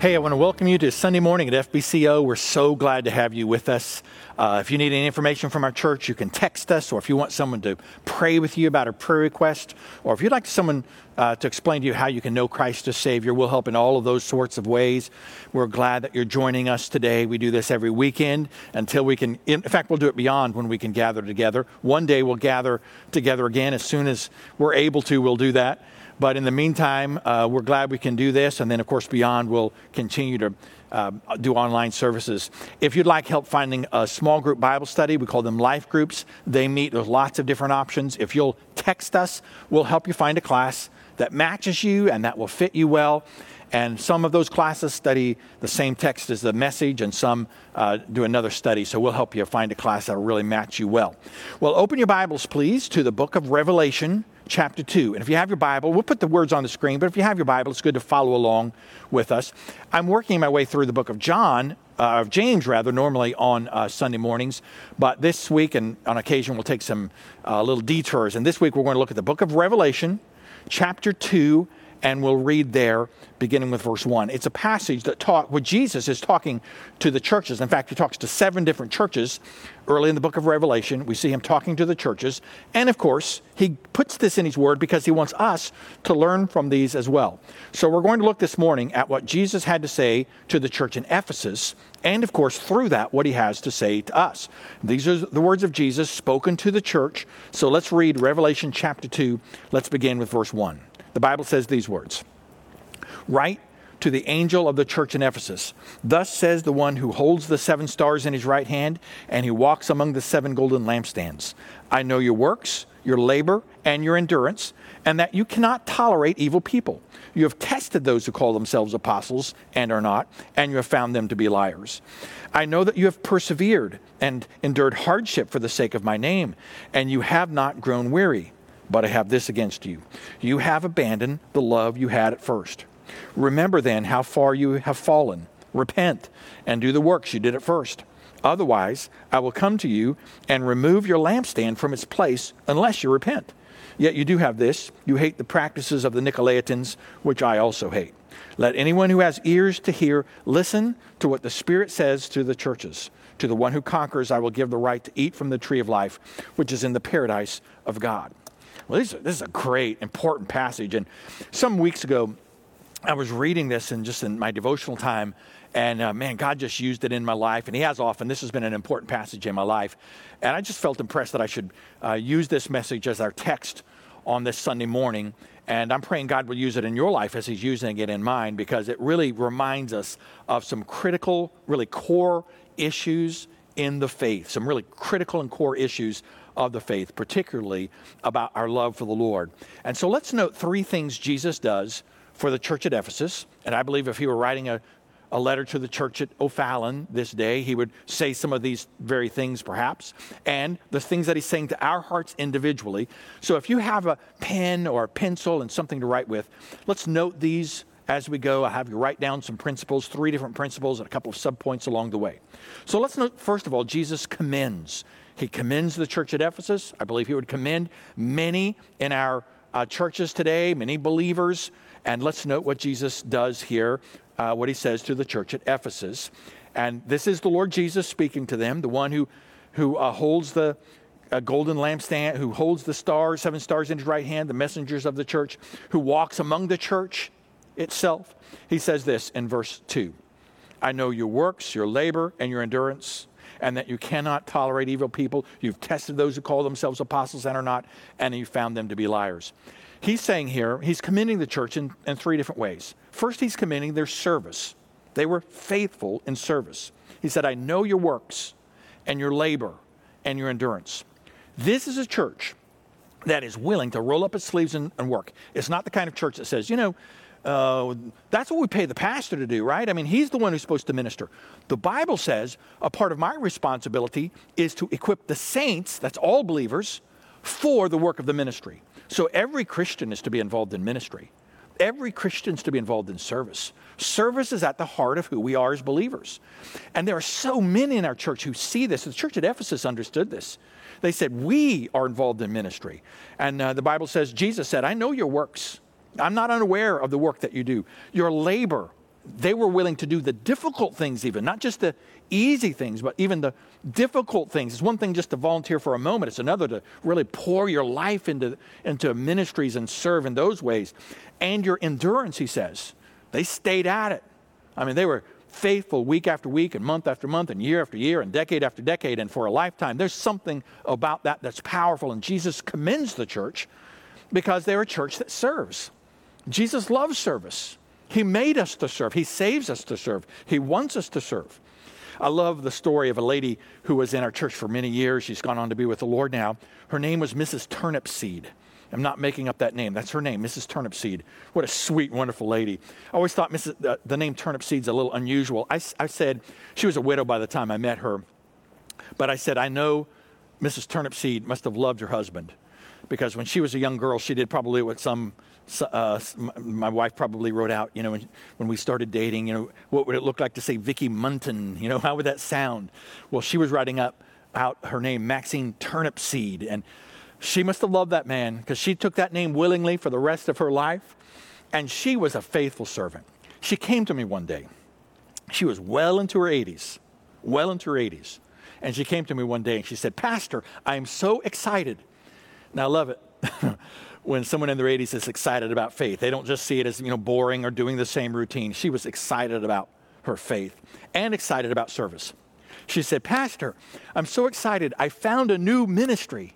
Hey, I want to welcome you to Sunday morning at FBCO. We're so glad to have you with us. Uh, if you need any information from our church, you can text us, or if you want someone to pray with you about a prayer request, or if you'd like someone uh, to explain to you how you can know Christ as Savior, we'll help in all of those sorts of ways. We're glad that you're joining us today. We do this every weekend until we can, in fact, we'll do it beyond when we can gather together. One day we'll gather together again. As soon as we're able to, we'll do that. But in the meantime, uh, we're glad we can do this. And then, of course, beyond, we'll continue to uh, do online services. If you'd like help finding a small group Bible study, we call them life groups. They meet with lots of different options. If you'll text us, we'll help you find a class that matches you and that will fit you well. And some of those classes study the same text as the message, and some uh, do another study. So we'll help you find a class that will really match you well. Well, open your Bibles, please, to the book of Revelation chapter 2. And if you have your Bible, we'll put the words on the screen, but if you have your Bible, it's good to follow along with us. I'm working my way through the book of John, uh, of James rather, normally on uh, Sunday mornings. But this week, and on occasion, we'll take some uh, little detours. And this week, we're going to look at the book of Revelation, chapter 2, and we'll read there beginning with verse 1. It's a passage that talk where Jesus is talking to the churches. In fact, he talks to seven different churches early in the book of Revelation. We see him talking to the churches. And of course, he puts this in his word because he wants us to learn from these as well. So we're going to look this morning at what Jesus had to say to the church in Ephesus, and of course, through that, what he has to say to us. These are the words of Jesus spoken to the church. So let's read Revelation chapter 2. Let's begin with verse 1. The Bible says these words Write to the angel of the church in Ephesus Thus says the one who holds the seven stars in his right hand and who walks among the seven golden lampstands I know your works, your labor, and your endurance, and that you cannot tolerate evil people. You have tested those who call themselves apostles and are not, and you have found them to be liars. I know that you have persevered and endured hardship for the sake of my name, and you have not grown weary. But I have this against you. You have abandoned the love you had at first. Remember then how far you have fallen. Repent and do the works you did at first. Otherwise, I will come to you and remove your lampstand from its place unless you repent. Yet you do have this you hate the practices of the Nicolaitans, which I also hate. Let anyone who has ears to hear listen to what the Spirit says to the churches. To the one who conquers, I will give the right to eat from the tree of life, which is in the paradise of God. Well, this, this is a great, important passage. And some weeks ago, I was reading this and just in my devotional time, and uh, man, God just used it in my life, and He has often. This has been an important passage in my life, and I just felt impressed that I should uh, use this message as our text on this Sunday morning. And I'm praying God will use it in your life as He's using it in mine because it really reminds us of some critical, really core issues in the faith, some really critical and core issues of the faith, particularly about our love for the Lord. And so let's note three things Jesus does for the church at Ephesus. And I believe if he were writing a, a letter to the church at O'Fallon this day, he would say some of these very things, perhaps, and the things that he's saying to our hearts individually. So if you have a pen or a pencil and something to write with, let's note these as we go. I have you write down some principles, three different principles, and a couple of subpoints along the way. So let's note, first of all, Jesus commends he commends the church at Ephesus. I believe he would commend many in our uh, churches today, many believers. And let's note what Jesus does here, uh, what he says to the church at Ephesus. And this is the Lord Jesus speaking to them, the one who, who uh, holds the uh, golden lampstand, who holds the stars, seven stars in his right hand, the messengers of the church, who walks among the church itself. He says this in verse 2 I know your works, your labor, and your endurance and that you cannot tolerate evil people. You've tested those who call themselves apostles and are not, and you found them to be liars. He's saying here, he's commending the church in, in three different ways. First, he's commending their service. They were faithful in service. He said, I know your works and your labor and your endurance. This is a church that is willing to roll up its sleeves and, and work. It's not the kind of church that says, you know, uh, that's what we pay the pastor to do, right? I mean, he's the one who's supposed to minister. The Bible says a part of my responsibility is to equip the saints, that's all believers, for the work of the ministry. So every Christian is to be involved in ministry. Every Christian is to be involved in service. Service is at the heart of who we are as believers. And there are so many in our church who see this. The church at Ephesus understood this. They said, We are involved in ministry. And uh, the Bible says, Jesus said, I know your works. I'm not unaware of the work that you do. Your labor, they were willing to do the difficult things, even, not just the easy things, but even the difficult things. It's one thing just to volunteer for a moment, it's another to really pour your life into, into ministries and serve in those ways. And your endurance, he says. They stayed at it. I mean, they were faithful week after week and month after month and year after year and decade after decade and for a lifetime. There's something about that that's powerful. And Jesus commends the church because they're a church that serves. Jesus loves service. He made us to serve. He saves us to serve. He wants us to serve. I love the story of a lady who was in our church for many years. She's gone on to be with the Lord now. Her name was Mrs. Turnipseed. I'm not making up that name. That's her name, Mrs. Turnipseed. What a sweet, wonderful lady. I always thought Mrs., uh, the name Turnipseed's a little unusual. I, I said she was a widow by the time I met her, but I said, I know Mrs. Turnipseed must have loved her husband because when she was a young girl, she did probably what some uh, my wife probably wrote out, you know, when, when, we started dating, you know, what would it look like to say Vicky Munton? You know, how would that sound? Well, she was writing up out her name, Maxine Turnipseed, and she must have loved that man because she took that name willingly for the rest of her life. And she was a faithful servant. She came to me one day. She was well into her 80s, well into her 80s. And she came to me one day and she said, Pastor, I am so excited. Now, I love it when someone in their 80s is excited about faith. They don't just see it as, you know, boring or doing the same routine. She was excited about her faith and excited about service. She said, Pastor, I'm so excited. I found a new ministry.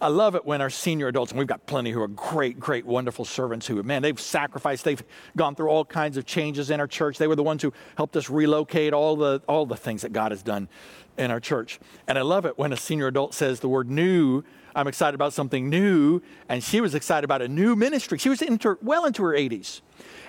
I love it when our senior adults, and we've got plenty who are great, great, wonderful servants who, man, they've sacrificed, they've gone through all kinds of changes in our church. They were the ones who helped us relocate all the, all the things that God has done in our church. And I love it when a senior adult says the word new. I'm excited about something new. And she was excited about a new ministry. She was into, well into her 80s.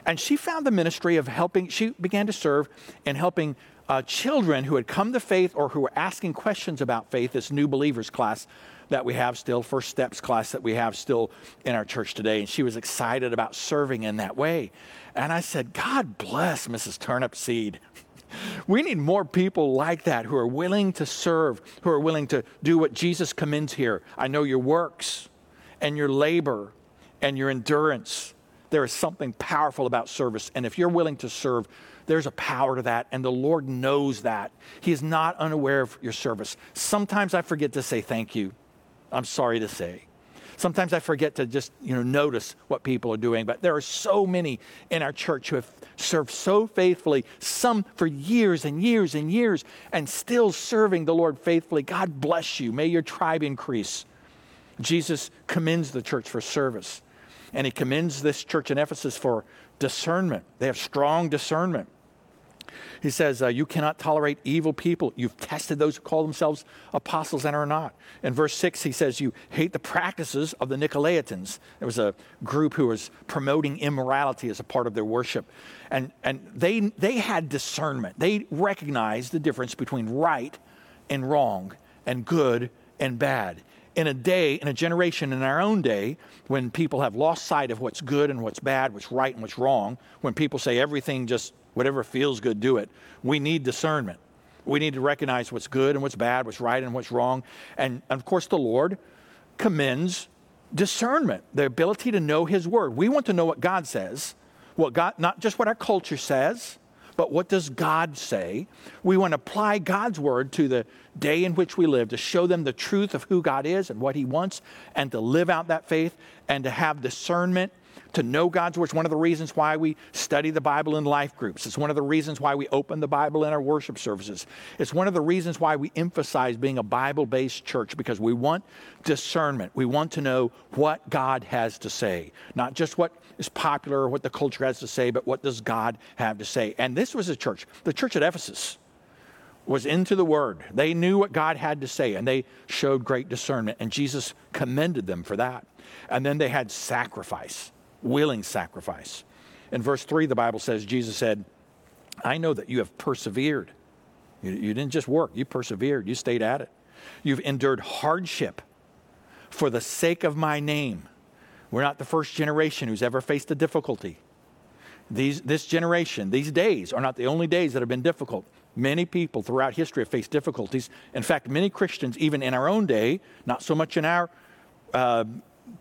And she found the ministry of helping, she began to serve in helping uh, children who had come to faith or who were asking questions about faith, this new believers class that we have still, First Steps class that we have still in our church today. And she was excited about serving in that way. And I said, God bless Mrs. Turnipseed. We need more people like that who are willing to serve, who are willing to do what Jesus commends here. I know your works and your labor and your endurance. There is something powerful about service. And if you're willing to serve, there's a power to that, and the Lord knows that. He is not unaware of your service. Sometimes I forget to say thank you. I'm sorry to say. Sometimes I forget to just, you know, notice what people are doing, but there are so many in our church who have served so faithfully, some for years and years and years, and still serving the Lord faithfully. God bless you. May your tribe increase. Jesus commends the church for service, and he commends this church in Ephesus for discernment. They have strong discernment. He says, uh, You cannot tolerate evil people. You've tested those who call themselves apostles and are not. In verse 6, he says, You hate the practices of the Nicolaitans. There was a group who was promoting immorality as a part of their worship. And, and they, they had discernment. They recognized the difference between right and wrong and good and bad in a day, in a generation, in our own day, when people have lost sight of what's good and what's bad, what's right and what's wrong, when people say everything just Whatever feels good, do it. We need discernment. We need to recognize what's good and what's bad, what's right and what's wrong. And of course, the Lord commends discernment, the ability to know His Word. We want to know what God says, what God, not just what our culture says, but what does God say? We want to apply God's Word to the day in which we live to show them the truth of who God is and what He wants, and to live out that faith and to have discernment to know God's Word. It's one of the reasons why we study the Bible in life groups. It's one of the reasons why we open the Bible in our worship services. It's one of the reasons why we emphasize being a Bible based church because we want discernment. We want to know what God has to say, not just what is popular or what the culture has to say, but what does God have to say. And this was a church, the church at Ephesus was into the word. They knew what God had to say and they showed great discernment and Jesus commended them for that. And then they had sacrifice willing sacrifice. In verse 3, the Bible says, Jesus said, I know that you have persevered. You, you, didn't just work, you persevered, you stayed at it. You've endured hardship for the sake of my name. We're not the first generation who's ever faced a difficulty. These, this generation, these days, are not the only days that have been difficult. Many people throughout history have faced difficulties. In fact, many Christians, even in our own day, not so much in our uh,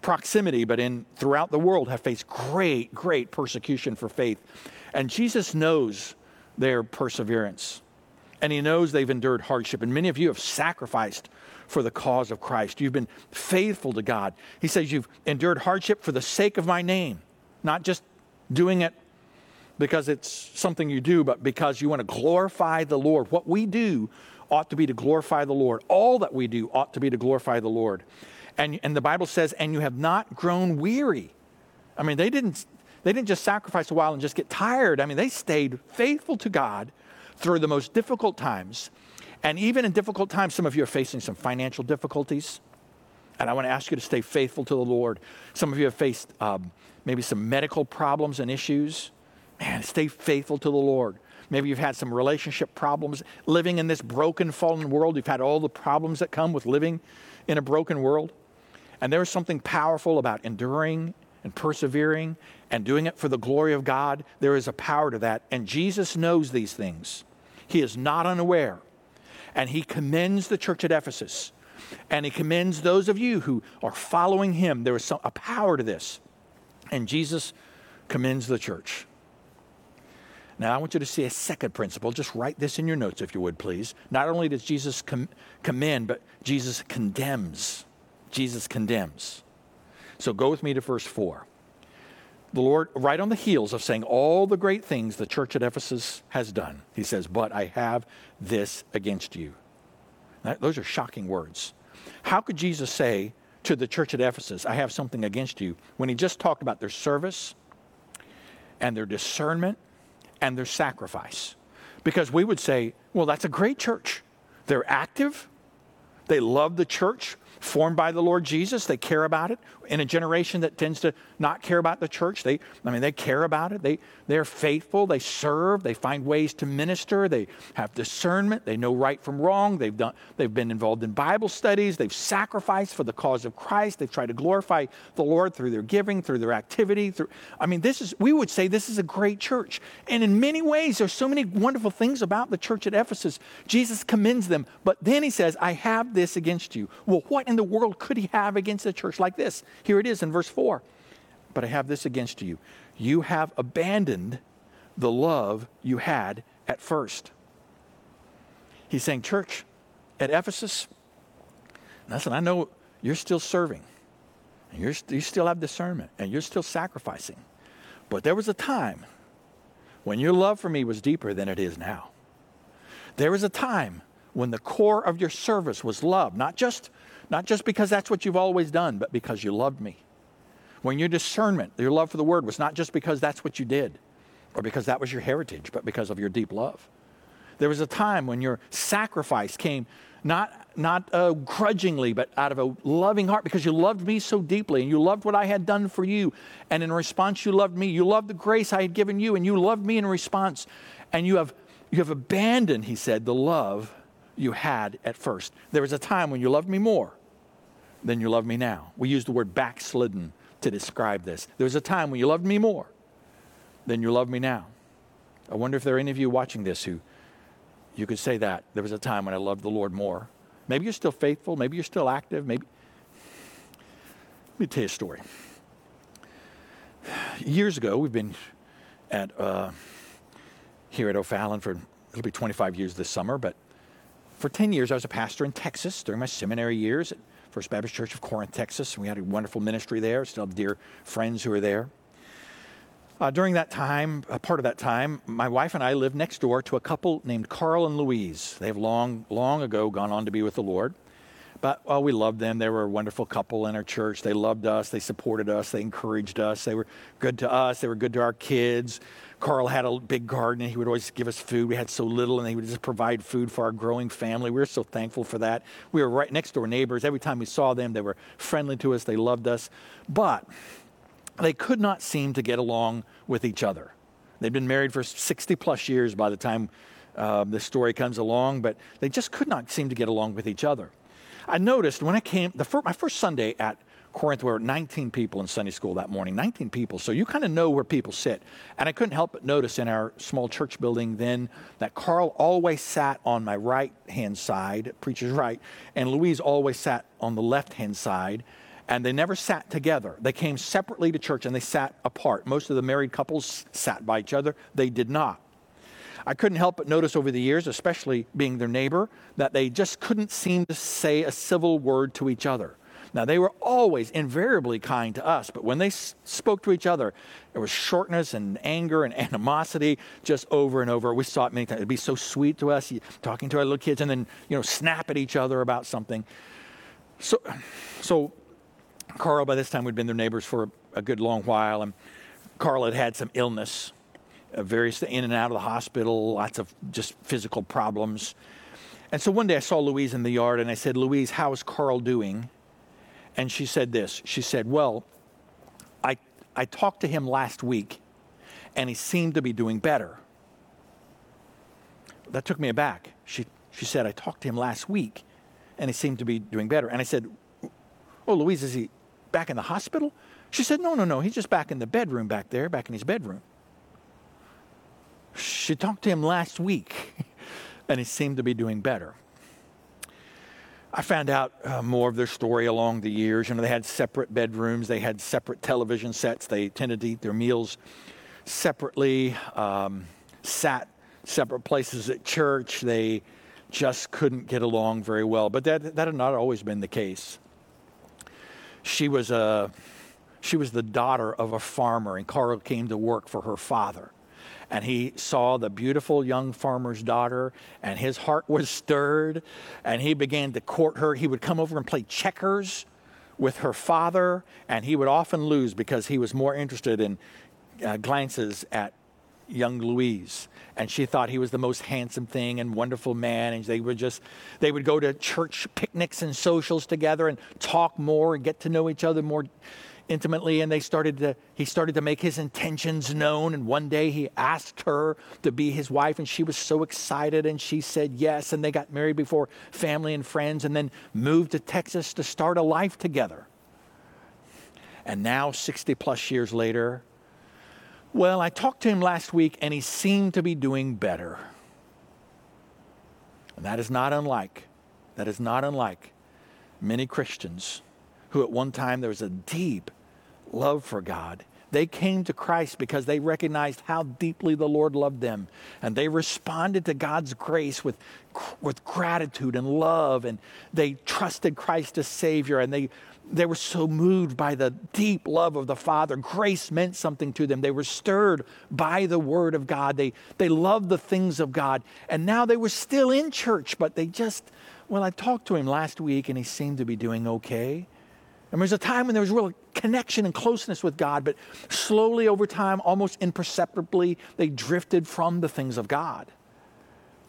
proximity, but in throughout the world have faced great, great persecution for faith. And Jesus knows their perseverance. And he knows they've endured hardship. And many of you have sacrificed for the cause of Christ. You've been faithful to God. He says you've endured hardship for the sake of my name, not just doing it because it's something you do, but because you want to glorify the Lord. What we do ought to be to glorify the Lord. All that we do ought to be to glorify the Lord. And, and the Bible says, and you have not grown weary. I mean, they didn't, they didn't just sacrifice a while and just get tired. I mean, they stayed faithful to God through the most difficult times. And even in difficult times, some of you are facing some financial difficulties. And I want to ask you to stay faithful to the Lord. Some of you have faced um, maybe some medical problems and issues. Man, stay faithful to the Lord. Maybe you've had some relationship problems living in this broken, fallen world. You've had all the problems that come with living in a broken world. And there is something powerful about enduring and persevering and doing it for the glory of God. There is a power to that. And Jesus knows these things. He is not unaware. And he commends the church at Ephesus. And he commends those of you who are following him. There is some, a power to this. And Jesus commends the church. Now, I want you to see a second principle. Just write this in your notes, if you would, please. Not only does Jesus com- commend, but Jesus condemns. Jesus condemns. So go with me to verse 4 the Lord, right on the heels of saying all the great things the church at Ephesus has done, he says, But I have this against you. those are shocking words. How could Jesus say to the church at Ephesus, I have something against you, when he just talked about their service and their discernment and their sacrifice? Because we would say, well, that's a great church. They're active, they love the church, formed by the Lord Jesus. They care about it. In a generation that tends to not care about the church, they, I mean, they care about it. They, they're faithful. They serve. They find ways to minister. They have discernment. They know right from wrong. They've, done, they've been involved in Bible studies. They've sacrificed for the cause of Christ. They've tried to glorify the Lord through their giving, through their activity. Through, I mean, this is, we would say this is a great church. And in many ways, there's so many wonderful things about the church at Ephesus. Jesus commends them. But then he says, I have this against you. Well, what in the world could he have against a church like this? Here it is in verse 4. But I have this against you. You have abandoned the love you had at first. He's saying, Church, at Ephesus, listen, I know you're still serving, and you're, you still have discernment, and you're still sacrificing. But there was a time when your love for me was deeper than it is now. There was a time when the core of your service was love, not just not just because that's what you've always done, but because you loved me. When your discernment, your love for the word was not just because that's what you did or because that was your heritage, but because of your deep love. There was a time when your sacrifice came not, not uh, grudgingly, but out of a loving heart because you loved me so deeply and you loved what I had done for you. And in response, you loved me. You loved the grace I had given you and you loved me in response. And you have, you have abandoned, he said, the love you had at first. There was a time when you loved me more than you love me now. We use the word backslidden to describe this. There was a time when you loved me more than you love me now. I wonder if there are any of you watching this who you could say that. There was a time when I loved the Lord more. Maybe you're still faithful. Maybe you're still active. Maybe. Let me tell you a story. Years ago, we've been at uh, here at O'Fallon for it'll be 25 years this summer, but for 10 years I was a pastor in Texas during my seminary years at First Baptist Church of Corinth, Texas. We had a wonderful ministry there. Still have dear friends who are there. Uh, during that time, a part of that time, my wife and I lived next door to a couple named Carl and Louise. They have long, long ago gone on to be with the Lord. But well, we loved them. They were a wonderful couple in our church. They loved us. They supported us. They encouraged us. They were good to us. They were good to our kids. Carl had a big garden and he would always give us food. We had so little and he would just provide food for our growing family. We were so thankful for that. We were right next door neighbors. Every time we saw them, they were friendly to us. They loved us. But they could not seem to get along with each other. They'd been married for 60 plus years by the time uh, the story comes along, but they just could not seem to get along with each other. I noticed when I came, the my first Sunday at Corinth, we were 19 people in Sunday school that morning, 19 people. So you kind of know where people sit. And I couldn't help but notice in our small church building then that Carl always sat on my right hand side, preacher's right, and Louise always sat on the left hand side. and they never sat together. They came separately to church and they sat apart. Most of the married couples sat by each other. They did not. I couldn't help but notice over the years, especially being their neighbor, that they just couldn't seem to say a civil word to each other. Now, they were always invariably kind to us, but when they s- spoke to each other, there was shortness and anger and animosity just over and over. We saw it many times. It'd be so sweet to us, talking to our little kids, and then, you know, snap at each other about something. So, so Carl, by this time, we'd been their neighbors for a good long while, and Carl had had some illness, various in and out of the hospital, lots of just physical problems. And so one day I saw Louise in the yard, and I said, Louise, how is Carl doing? And she said this. She said, Well, I, I talked to him last week, and he seemed to be doing better. That took me aback. She, she said, I talked to him last week, and he seemed to be doing better. And I said, Oh, Louise, is he back in the hospital? She said, No, no, no. He's just back in the bedroom back there, back in his bedroom. She talked to him last week, and he seemed to be doing better. I found out uh, more of their story along the years. You know, they had separate bedrooms, they had separate television sets, they tended to eat their meals separately, um, sat separate places at church. They just couldn't get along very well. But that, that had not always been the case. She was, a, she was the daughter of a farmer, and Carl came to work for her father. And he saw the beautiful young farmer's daughter, and his heart was stirred, and he began to court her. He would come over and play checkers with her father, and he would often lose because he was more interested in uh, glances at young Louise. And she thought he was the most handsome thing and wonderful man. And they would just, they would go to church picnics and socials together and talk more and get to know each other more intimately. And they started to, he started to make his intentions known. And one day he asked her to be his wife. And she was so excited. And she said yes. And they got married before family and friends and then moved to Texas to start a life together. And now, 60 plus years later, well, I talked to him last week and he seemed to be doing better. And that is not unlike, that is not unlike many Christians who at one time there was a deep love for God. They came to Christ because they recognized how deeply the Lord loved them. And they responded to God's grace with, with gratitude and love. And they trusted Christ as Savior. And they they were so moved by the deep love of the Father. Grace meant something to them. They were stirred by the Word of God. They, they loved the things of God. And now they were still in church, but they just, well, I talked to him last week and he seemed to be doing okay. And there was a time when there was real connection and closeness with God, but slowly over time, almost imperceptibly, they drifted from the things of God.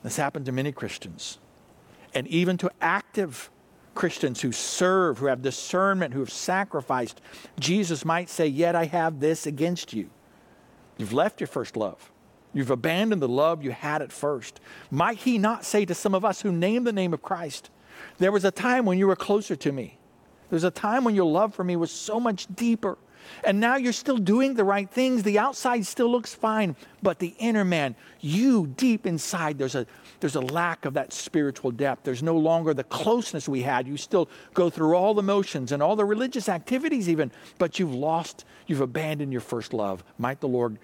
This happened to many Christians. And even to active Christians who serve, who have discernment, who have sacrificed, Jesus might say, Yet I have this against you. You've left your first love. You've abandoned the love you had at first. Might he not say to some of us who name the name of Christ, There was a time when you were closer to me. There was a time when your love for me was so much deeper. And now you're still doing the right things. The outside still looks fine, but the inner man, you deep inside, there's a, there's a lack of that spiritual depth. There's no longer the closeness we had. You still go through all the motions and all the religious activities, even, but you've lost, you've abandoned your first love. Might the Lord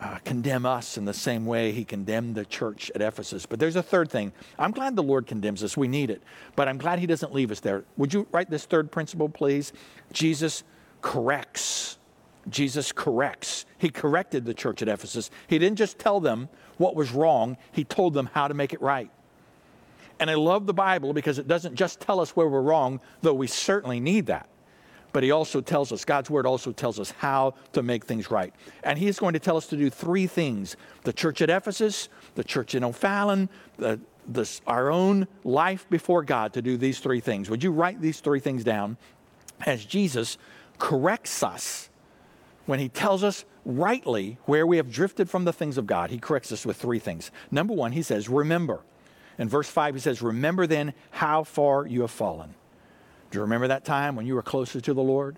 uh, condemn us in the same way he condemned the church at Ephesus. But there's a third thing. I'm glad the Lord condemns us. We need it. But I'm glad he doesn't leave us there. Would you write this third principle, please? Jesus corrects. Jesus corrects. He corrected the church at Ephesus. He didn't just tell them what was wrong, he told them how to make it right. And I love the Bible because it doesn't just tell us where we're wrong, though we certainly need that. But he also tells us, God's word also tells us how to make things right. And he is going to tell us to do three things the church at Ephesus, the church in O'Fallon, the, the, our own life before God to do these three things. Would you write these three things down as Jesus corrects us when he tells us rightly where we have drifted from the things of God? He corrects us with three things. Number one, he says, Remember. In verse 5, he says, Remember then how far you have fallen. Do you remember that time when you were closer to the Lord?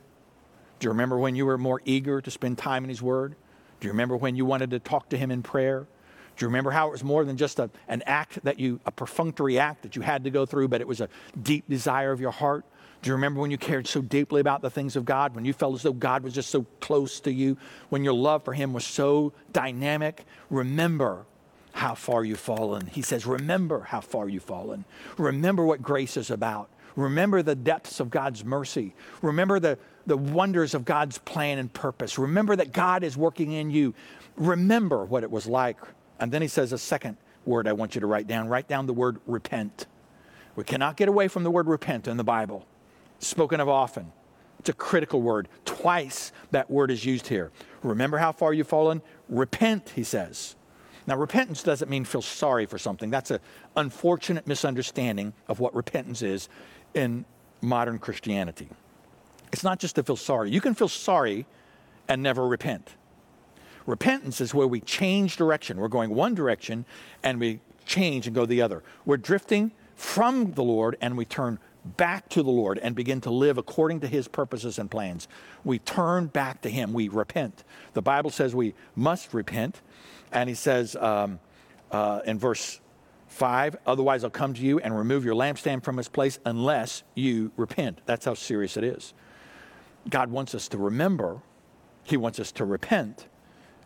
Do you remember when you were more eager to spend time in His Word? Do you remember when you wanted to talk to Him in prayer? Do you remember how it was more than just a, an act that you, a perfunctory act that you had to go through, but it was a deep desire of your heart Do you remember when you cared so deeply about the things of God? When you felt as though God was just so close to you? When your love for Him was so dynamic? Remember how far you've fallen. He says, Remember how far you've fallen. Remember what grace is about. Remember the depths of God's mercy. Remember the, the wonders of God's plan and purpose. Remember that God is working in you. Remember what it was like. And then he says a second word I want you to write down. Write down the word repent. We cannot get away from the word repent in the Bible spoken of often. It's a critical word. Twice that word is used here. Remember how far you've fallen? Repent, he says. Now, repentance doesn't mean feel sorry for something. That's an unfortunate misunderstanding of what repentance is in modern Christianity. It's not just to feel sorry. You can feel sorry and never repent. Repentance is where we change direction. We're going one direction and we change and go the other. We're drifting from the Lord and we turn back to the Lord and begin to live according to his purposes and plans. We turn back to him. We repent. The Bible says we must repent. And he says um, uh, in verse 5 Otherwise, I'll come to you and remove your lampstand from its place unless you repent. That's how serious it is. God wants us to remember, He wants us to repent,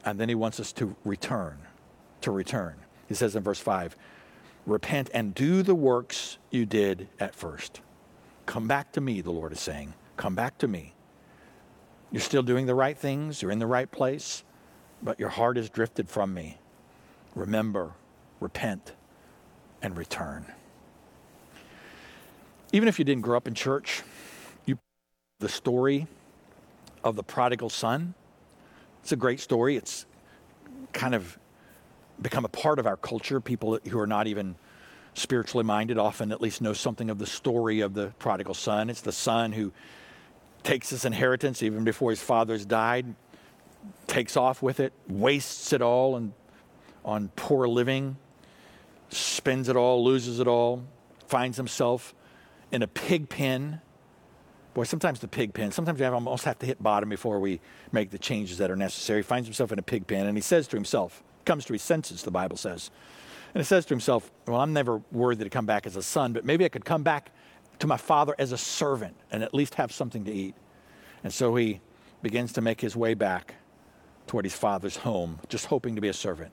and then He wants us to return. To return. He says in verse 5 Repent and do the works you did at first. Come back to me, the Lord is saying. Come back to me. You're still doing the right things, you're in the right place, but your heart has drifted from me. Remember, repent, and return. Even if you didn't grow up in church, you the story of the prodigal son. It's a great story. It's kind of become a part of our culture. People who are not even spiritually minded often at least know something of the story of the prodigal son. It's the son who takes his inheritance even before his father's died, takes off with it, wastes it all and on poor living, spends it all, loses it all, finds himself in a pig pen. Boy, sometimes the pig pen, sometimes we almost have to hit bottom before we make the changes that are necessary. He finds himself in a pig pen and he says to himself, comes to his senses, the Bible says. And he says to himself, Well, I'm never worthy to come back as a son, but maybe I could come back to my father as a servant and at least have something to eat. And so he begins to make his way back toward his father's home, just hoping to be a servant.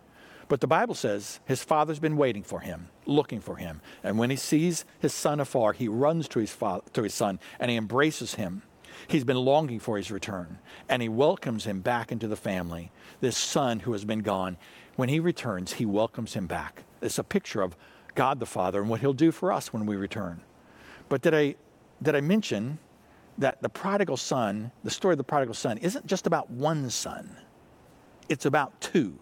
But the Bible says his father's been waiting for him, looking for him. And when he sees his son afar, he runs to his, father, to his son and he embraces him. He's been longing for his return, and he welcomes him back into the family. This son who has been gone, when he returns, he welcomes him back. It's a picture of God the Father and what He'll do for us when we return. But did I, did I mention that the prodigal son, the story of the prodigal son, isn't just about one son, it's about two.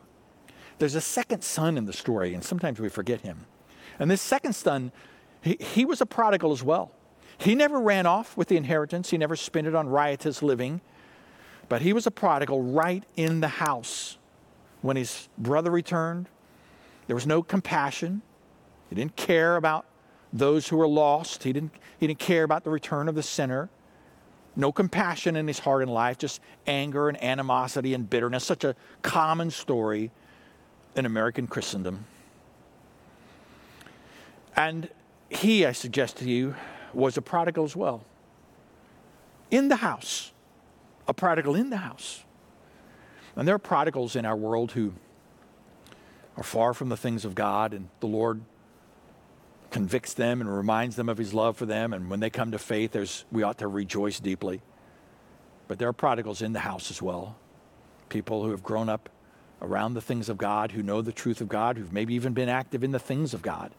There's a second son in the story, and sometimes we forget him. And this second son, he, he was a prodigal as well. He never ran off with the inheritance, he never spent it on riotous living, but he was a prodigal right in the house. When his brother returned, there was no compassion. He didn't care about those who were lost. He didn't, he didn't care about the return of the sinner. No compassion in his heart and life, just anger and animosity and bitterness. Such a common story in American Christendom. And he, I suggest to you, was a prodigal as well. In the house. A prodigal in the house. And there are prodigals in our world who are far from the things of God, and the Lord convicts them and reminds them of His love for them. And when they come to faith, we ought to rejoice deeply. But there are prodigals in the house as well people who have grown up around the things of God, who know the truth of God, who've maybe even been active in the things of God.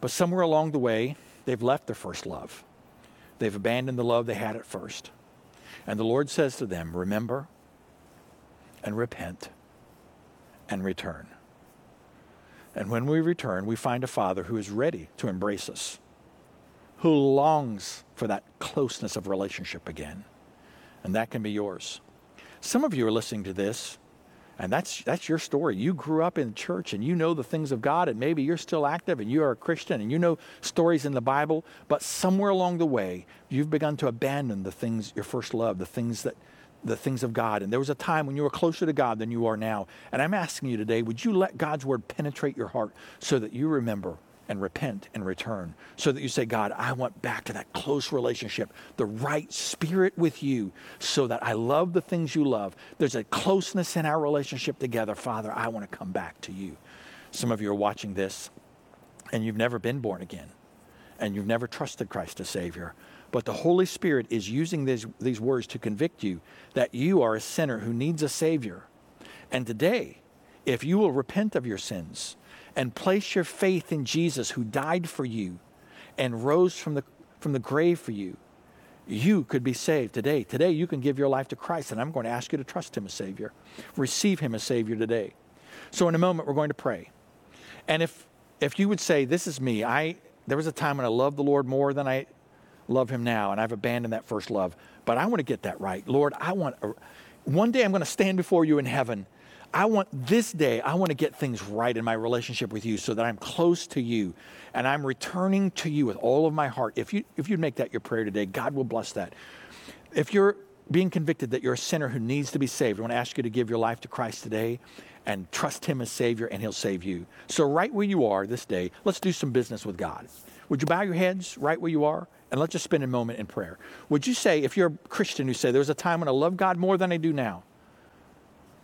But somewhere along the way, they've left their first love. They've abandoned the love they had at first. And the Lord says to them, Remember and repent and return. And when we return, we find a Father who is ready to embrace us, who longs for that closeness of relationship again. And that can be yours. Some of you are listening to this, and that's, that's your story. You grew up in church and you know the things of God, and maybe you're still active and you are a Christian and you know stories in the Bible, but somewhere along the way, you've begun to abandon the things, your first love, the things that the things of God. And there was a time when you were closer to God than you are now. And I'm asking you today, would you let God's word penetrate your heart so that you remember and repent and return so that you say, God, I want back to that close relationship, the right spirit with you, so that I love the things you love. There's a closeness in our relationship together. Father, I want to come back to you. Some of you are watching this and you've never been born again and you've never trusted Christ as Savior. But the Holy Spirit is using these, these words to convict you that you are a sinner who needs a Savior. And today, if you will repent of your sins, and place your faith in Jesus who died for you and rose from the, from the grave for you, you could be saved today. Today, you can give your life to Christ, and I'm going to ask you to trust Him as Savior. Receive Him as Savior today. So, in a moment, we're going to pray. And if, if you would say, This is me, I, there was a time when I loved the Lord more than I love Him now, and I've abandoned that first love, but I want to get that right. Lord, I want, a, one day I'm going to stand before you in heaven I want this day, I want to get things right in my relationship with you so that I'm close to you and I'm returning to you with all of my heart. If you if you'd make that your prayer today, God will bless that. If you're being convicted that you're a sinner who needs to be saved, I want to ask you to give your life to Christ today and trust him as savior and he'll save you. So right where you are this day, let's do some business with God. Would you bow your heads right where you are? And let's just spend a moment in prayer. Would you say, if you're a Christian who say, there was a time when I loved God more than I do now,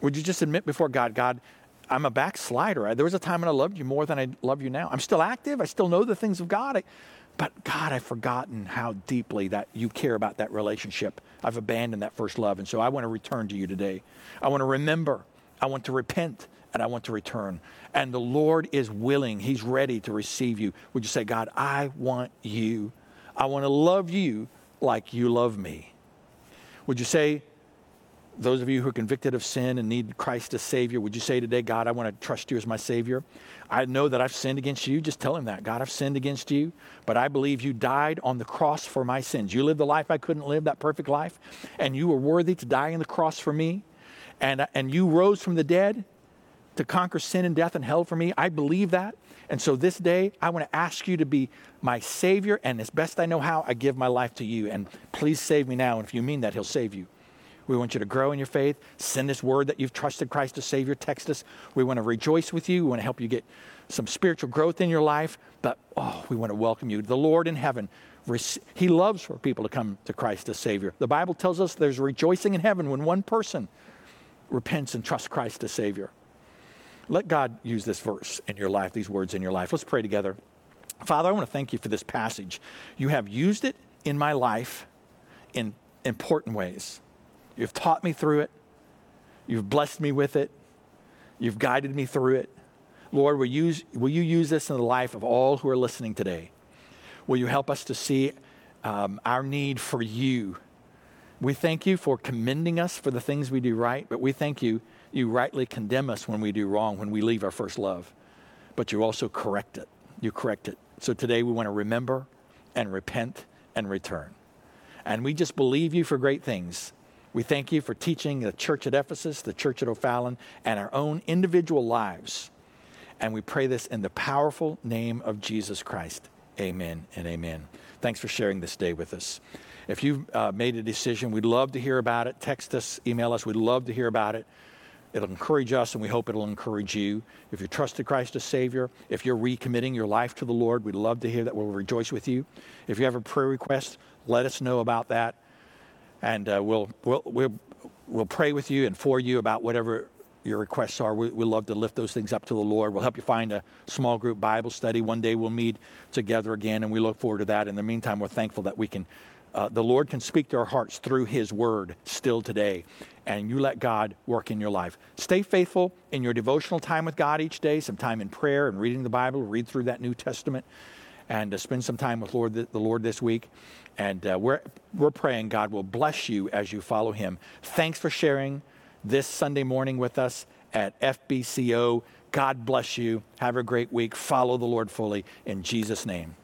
would you just admit before God, God, I'm a backslider. There was a time when I loved you more than I love you now. I'm still active. I still know the things of God. I, but God, I've forgotten how deeply that you care about that relationship. I've abandoned that first love. And so I want to return to you today. I want to remember. I want to repent and I want to return. And the Lord is willing. He's ready to receive you. Would you say, God, I want you. I want to love you like you love me. Would you say, those of you who are convicted of sin and need Christ as Savior, would you say today, God, I want to trust you as my Savior? I know that I've sinned against you. Just tell him that. God, I've sinned against you, but I believe you died on the cross for my sins. You lived the life I couldn't live, that perfect life, and you were worthy to die on the cross for me, and, and you rose from the dead to conquer sin and death and hell for me. I believe that. And so this day, I want to ask you to be my Savior, and as best I know how, I give my life to you. And please save me now. And if you mean that, He'll save you. We want you to grow in your faith. Send us word that you've trusted Christ as Savior. Text us. We want to rejoice with you. We want to help you get some spiritual growth in your life. But, oh, we want to welcome you. The Lord in heaven, He loves for people to come to Christ as Savior. The Bible tells us there's rejoicing in heaven when one person repents and trusts Christ as Savior. Let God use this verse in your life, these words in your life. Let's pray together. Father, I want to thank you for this passage. You have used it in my life in important ways. You've taught me through it. You've blessed me with it. You've guided me through it. Lord, will you, will you use this in the life of all who are listening today? Will you help us to see um, our need for you? We thank you for commending us for the things we do right, but we thank you, you rightly condemn us when we do wrong, when we leave our first love. But you also correct it. You correct it. So today we want to remember and repent and return. And we just believe you for great things we thank you for teaching the church at Ephesus, the church at O'Fallon, and our own individual lives. And we pray this in the powerful name of Jesus Christ. Amen and amen. Thanks for sharing this day with us. If you've uh, made a decision, we'd love to hear about it. Text us, email us. We'd love to hear about it. It'll encourage us, and we hope it'll encourage you. If you trusted Christ as Savior, if you're recommitting your life to the Lord, we'd love to hear that. We'll rejoice with you. If you have a prayer request, let us know about that and uh, we'll, we'll, we'll, we'll pray with you and for you about whatever your requests are. We, we love to lift those things up to the Lord. We'll help you find a small group Bible study. One day we'll meet together again, and we look forward to that. In the meantime, we're thankful that we can, uh, the Lord can speak to our hearts through His Word still today. And you let God work in your life. Stay faithful in your devotional time with God each day, some time in prayer and reading the Bible, read through that New Testament and uh, spend some time with Lord, the, the Lord this week. And uh, we're, we're praying God will bless you as you follow Him. Thanks for sharing this Sunday morning with us at FBCO. God bless you. Have a great week. Follow the Lord fully in Jesus' name.